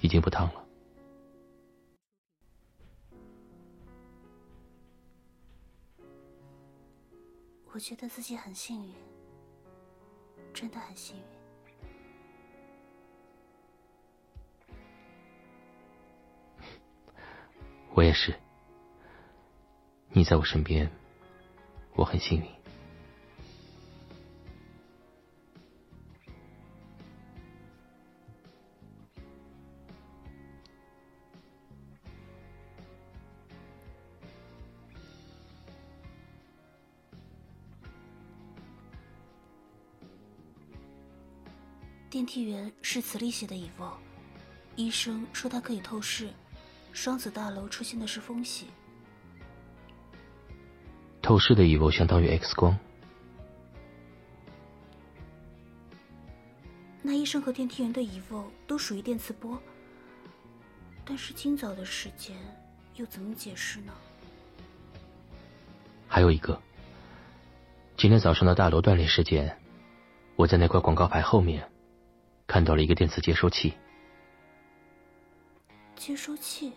已经不烫了。我觉得自己很幸运，真的很幸运。我也是，你在我身边，我很幸运。电梯员是磁力系的遗物，医生说他可以透视，双子大楼出现的是风系。透视的遗物相当于 X 光。那医生和电梯员的遗物都属于电磁波，但是今早的时间又怎么解释呢？还有一个，今天早上的大楼断裂事件，我在那块广告牌后面。看到了一个电磁接收器。接收器？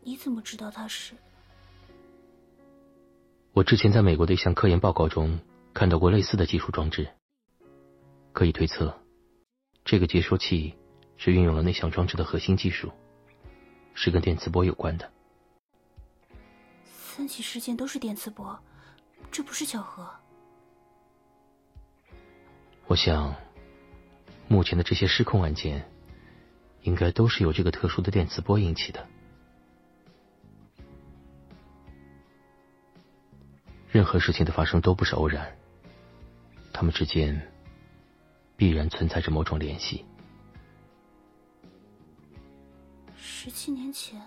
你怎么知道它是？我之前在美国的一项科研报告中看到过类似的技术装置。可以推测，这个接收器是运用了那项装置的核心技术，是跟电磁波有关的。三起事件都是电磁波，这不是巧合。我想，目前的这些失控案件，应该都是由这个特殊的电磁波引起的。任何事情的发生都不是偶然，他们之间必然存在着某种联系。十七年前。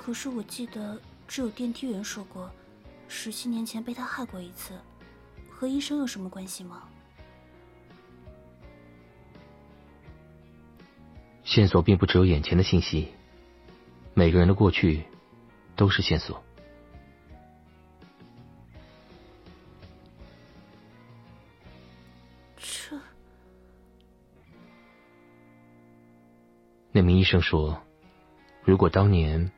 可是我记得只有电梯员说过，十七年前被他害过一次，和医生有什么关系吗？线索并不只有眼前的信息，每个人的过去都是线索。这……那名医生说，如果当年……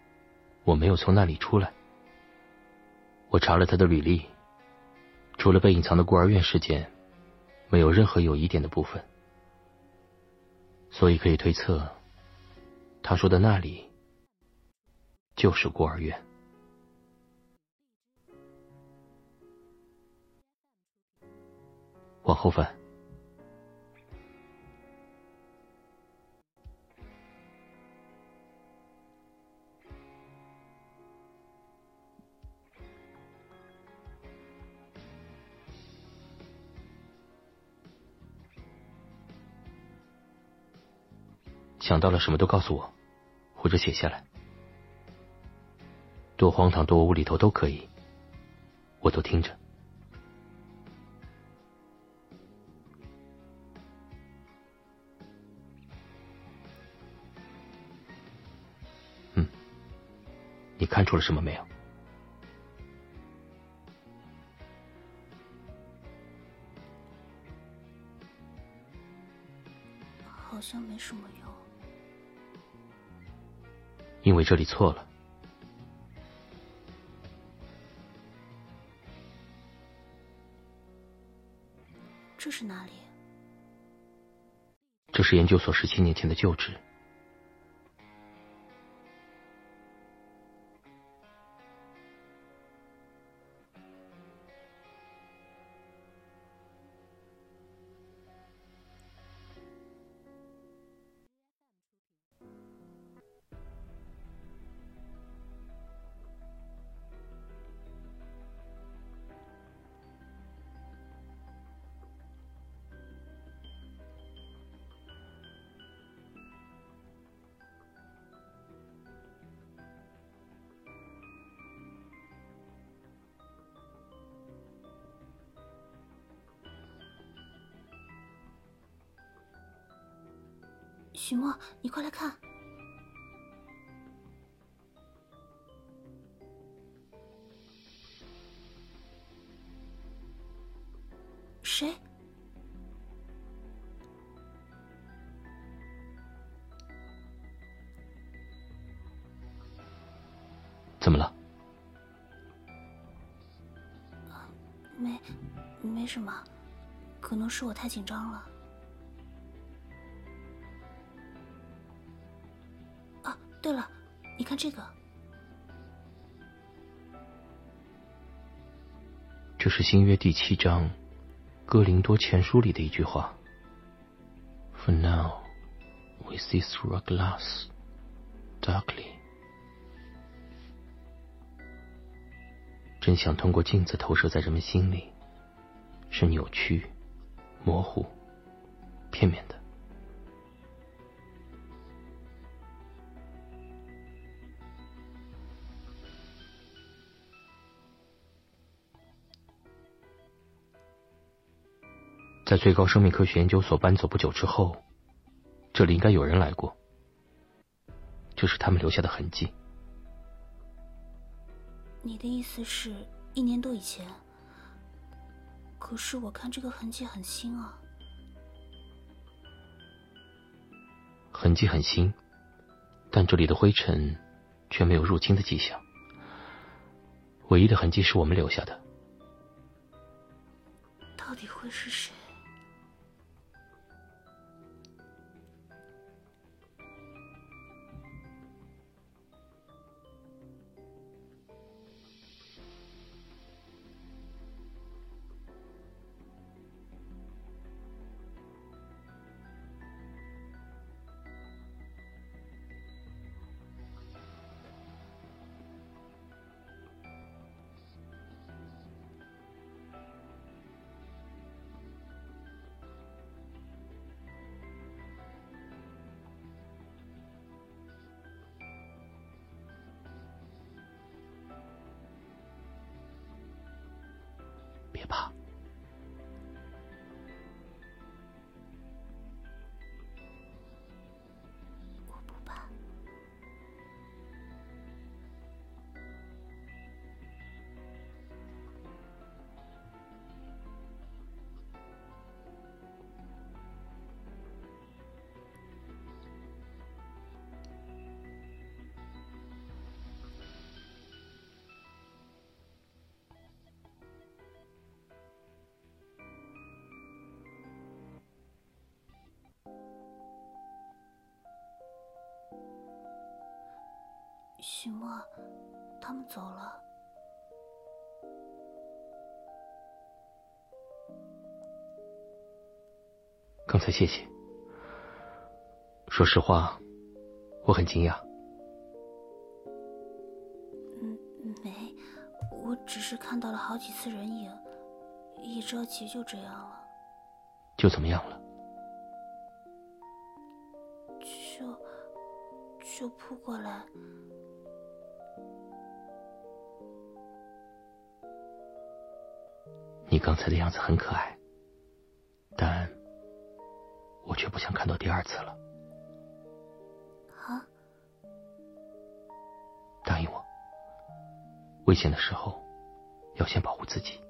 我没有从那里出来。我查了他的履历，除了被隐藏的孤儿院事件，没有任何有疑点的部分，所以可以推测，他说的那里就是孤儿院。往后翻。想到了什么都告诉我，或者写下来，多荒唐多无厘头都可以，我都听着。嗯，你看出了什么没有？好像没什么用。因为这里错了，这是哪里？这是研究所十七年前的旧址。许墨你快来看。谁？怎么了？没没什么可能是我太紧张了。看这个，这是新约第七章《哥林多前书》里的一句话。For now, we see through a glass, darkly. 真相通过镜子投射在人们心里，是扭曲、模糊、片面的。在最高生命科学研究所搬走不久之后，这里应该有人来过，这是他们留下的痕迹。你的意思是一年多以前？可是我看这个痕迹很新啊。痕迹很新，但这里的灰尘却没有入侵的迹象。唯一的痕迹是我们留下的。到底会是谁？许墨，他们走了。刚才谢谢。说实话，我很惊讶。嗯，没，我只是看到了好几次人影，一着急就这样了。就怎么样了？就就扑过来。你刚才的样子很可爱，但我却不想看到第二次了。啊！答应我，危险的时候要先保护自己。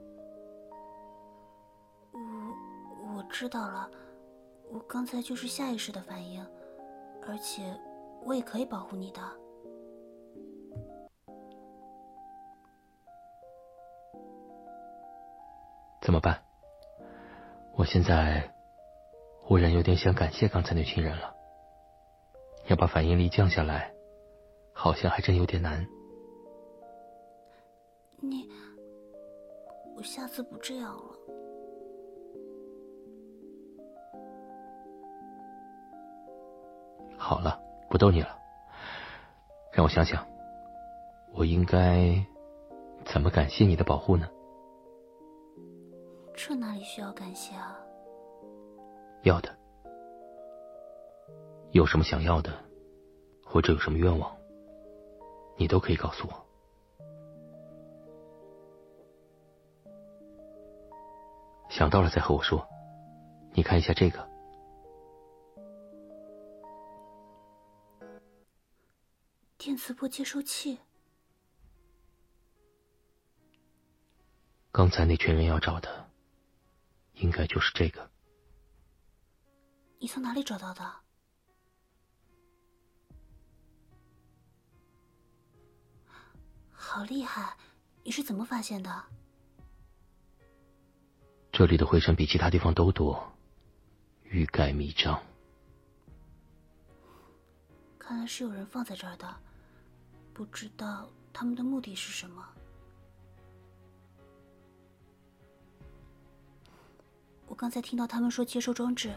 我我知道了，我刚才就是下意识的反应，而且我也可以保护你的。怎么办？我现在忽然有点想感谢刚才那群人了。要把反应力降下来，好像还真有点难。你，我下次不这样了。好了，不逗你了。让我想想，我应该怎么感谢你的保护呢？这哪里需要感谢啊？要的。有什么想要的，或者有什么愿望，你都可以告诉我。想到了再和我说。你看一下这个，电磁波接收器。刚才那群人要找的。应该就是这个。你从哪里找到的？好厉害！你是怎么发现的？这里的灰尘比其他地方都多，欲盖弥彰。看来是有人放在这儿的，不知道他们的目的是什么。我刚才听到他们说接收装置，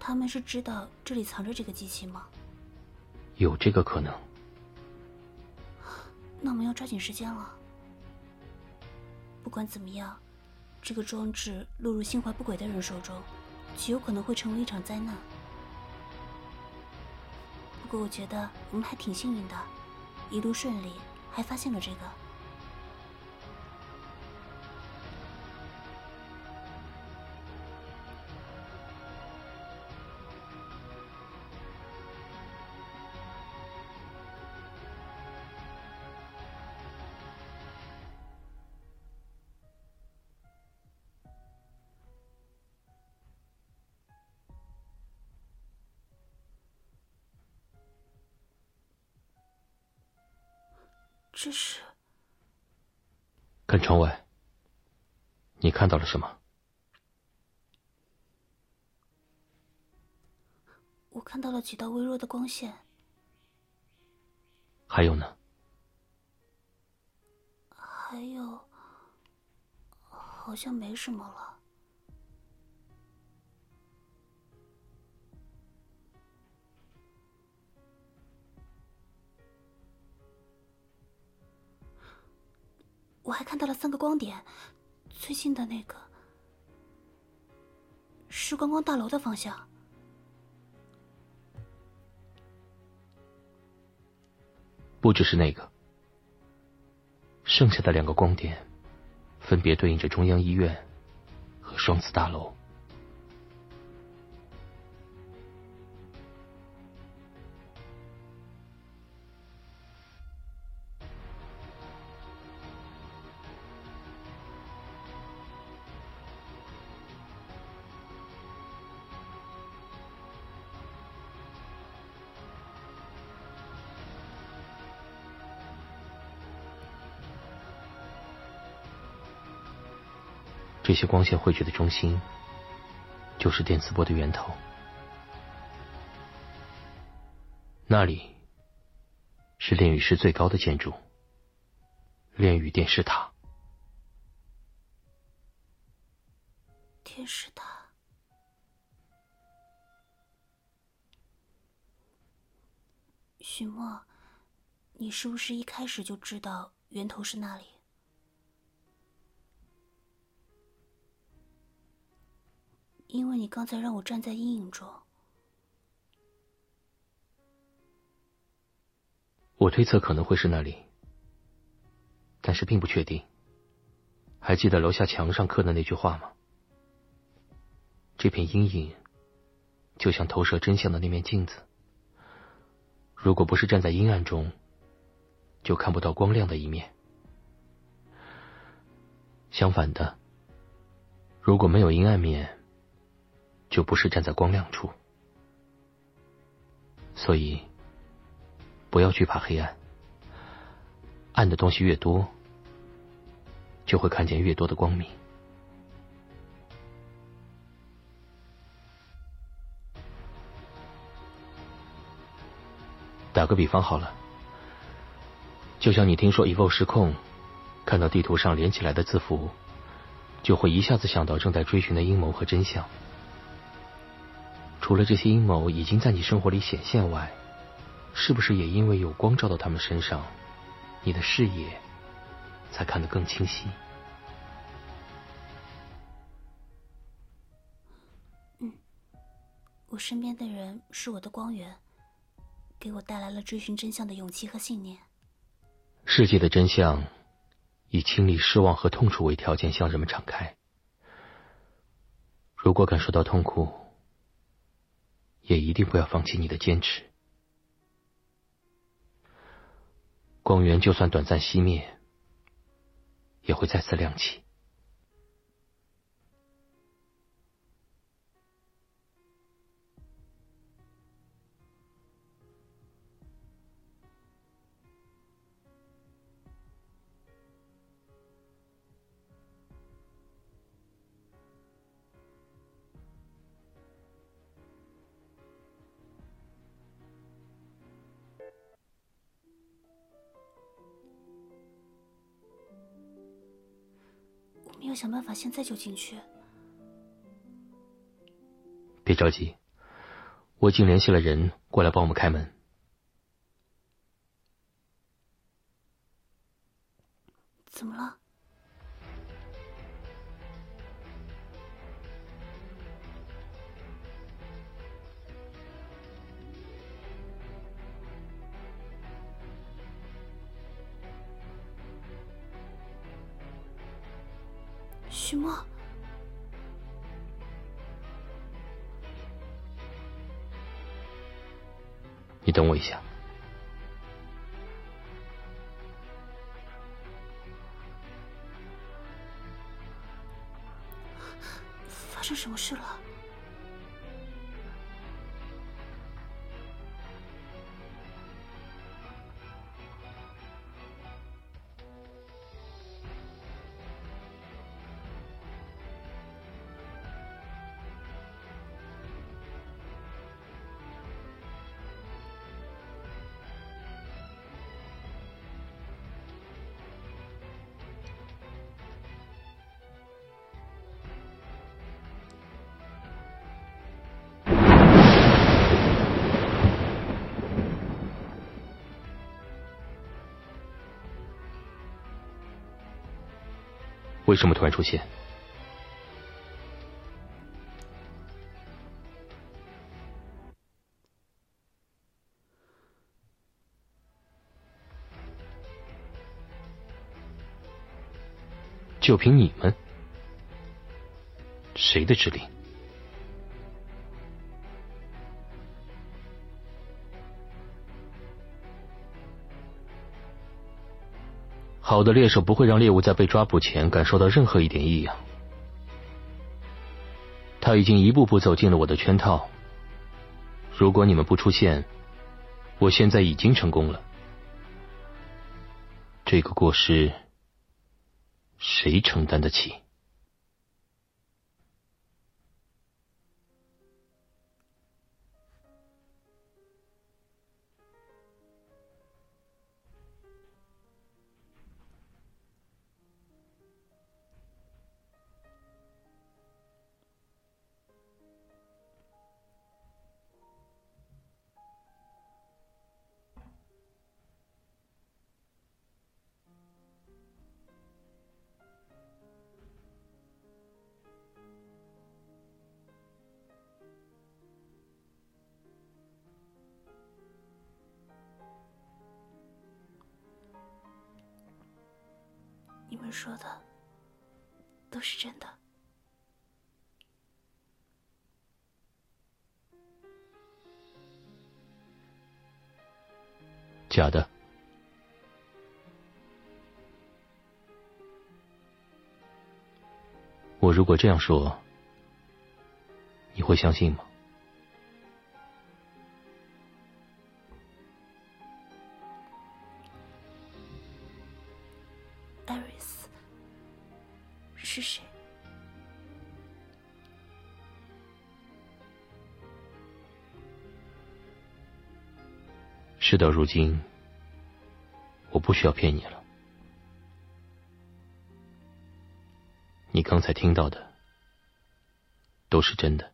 他们是知道这里藏着这个机器吗？有这个可能。那我们要抓紧时间了。不管怎么样，这个装置落入心怀不轨的人手中，极有可能会成为一场灾难。不过我觉得我们还挺幸运的，一路顺利，还发现了这个。这是看窗外，你看到了什么？我看到了几道微弱的光线。还有呢？还有，好像没什么了。我还看到了三个光点，最近的那个是观光大楼的方向。不只是那个，剩下的两个光点，分别对应着中央医院和双子大楼。这些光线汇聚的中心，就是电磁波的源头。那里是炼狱市最高的建筑——炼狱电视塔。电视塔，许墨，你是不是一开始就知道源头是那里？因为你刚才让我站在阴影中，我推测可能会是那里，但是并不确定。还记得楼下墙上刻的那句话吗？这片阴影就像投射真相的那面镜子，如果不是站在阴暗中，就看不到光亮的一面。相反的，如果没有阴暗面，就不是站在光亮处，所以不要惧怕黑暗。暗的东西越多，就会看见越多的光明。打个比方好了，就像你听说 Evo 失控，看到地图上连起来的字符，就会一下子想到正在追寻的阴谋和真相。除了这些阴谋已经在你生活里显现外，是不是也因为有光照到他们身上，你的视野才看得更清晰？嗯，我身边的人是我的光源，给我带来了追寻真相的勇气和信念。世界的真相以清理失望和痛楚为条件向人们敞开。如果感受到痛苦，也一定不要放弃你的坚持。光源就算短暂熄灭，也会再次亮起。你要想办法现在就进去。别着急，我已经联系了人过来帮我们开门。徐墨，你等我一下。发生什么事了？为什么突然出现？就凭你们？谁的指令？好的猎手不会让猎物在被抓捕前感受到任何一点异样。他已经一步步走进了我的圈套。如果你们不出现，我现在已经成功了。这个过失，谁承担得起？你们说的都是真的。假的。我如果这样说，你会相信吗？到如今，我不需要骗你了。你刚才听到的都是真的。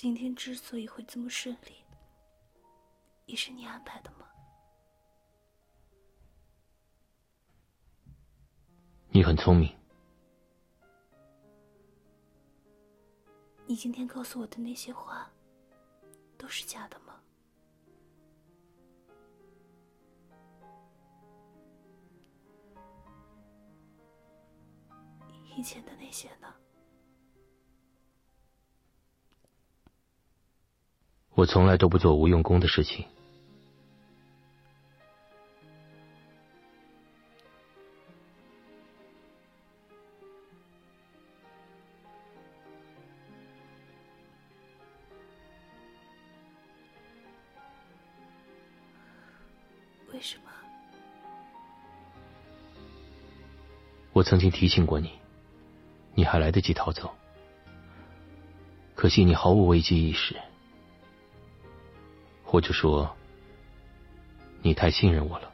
今天之所以会这么顺利，也是你安排的吗？你很聪明。你今天告诉我的那些话，都是假的吗？以前的那些呢？我从来都不做无用功的事情。为什么？我曾经提醒过你，你还来得及逃走，可惜你毫无危机意识，或者说，你太信任我了。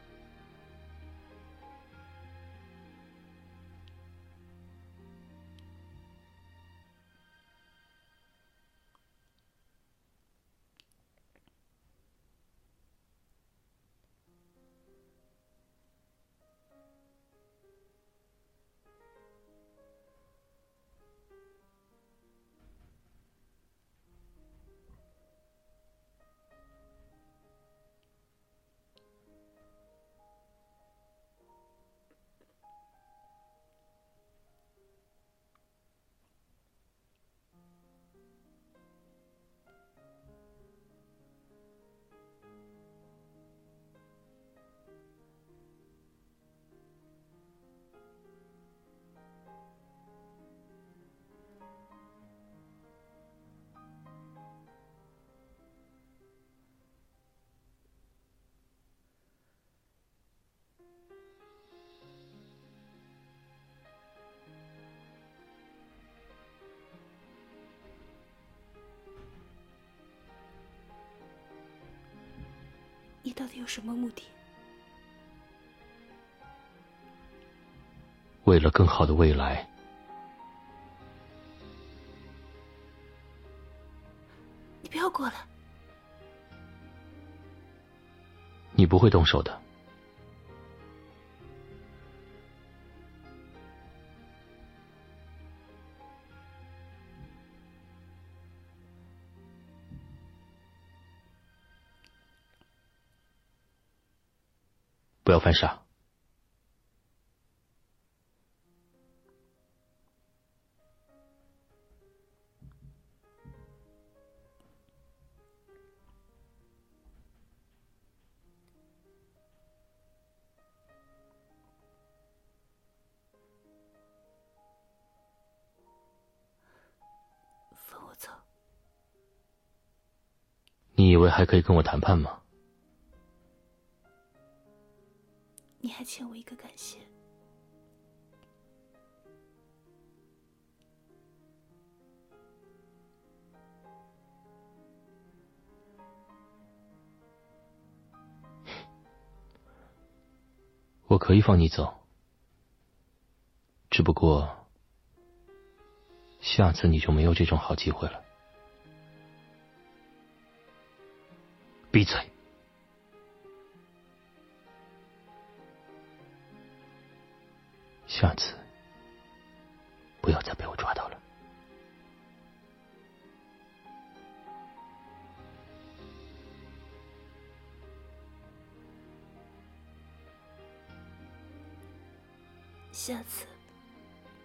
你到底有什么目的？为了更好的未来，你不要过来！你不会动手的。你以为还可以跟我谈判吗？你还欠我一个感谢。我可以放你走，只不过下次你就没有这种好机会了。闭嘴！下次不要再被我抓到了。下次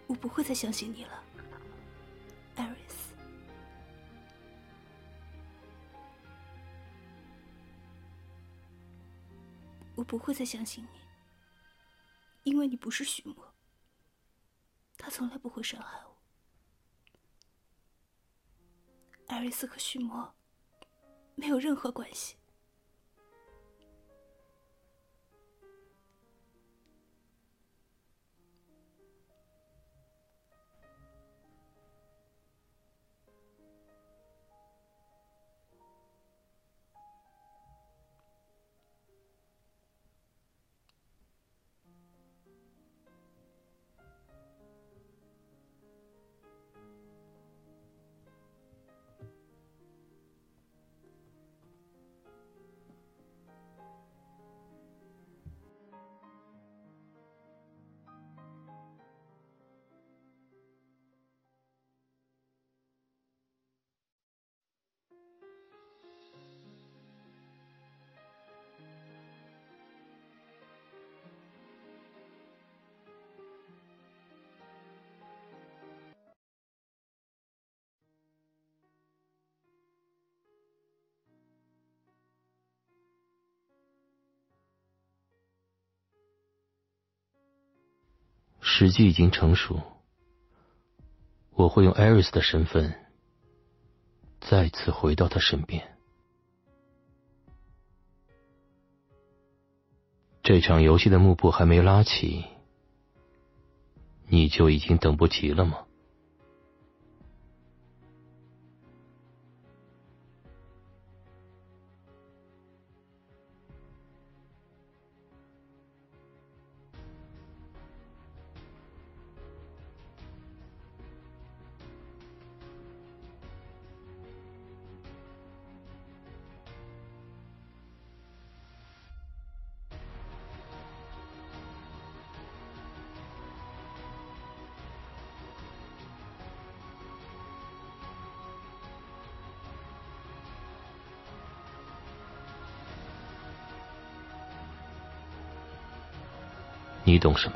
我不会再相信你了，不会再相信你，因为你不是许墨。他从来不会伤害我。艾瑞斯和许墨没有任何关系。时机已经成熟，我会用艾瑞斯的身份再次回到他身边。这场游戏的幕布还没拉起，你就已经等不及了吗？你懂什么？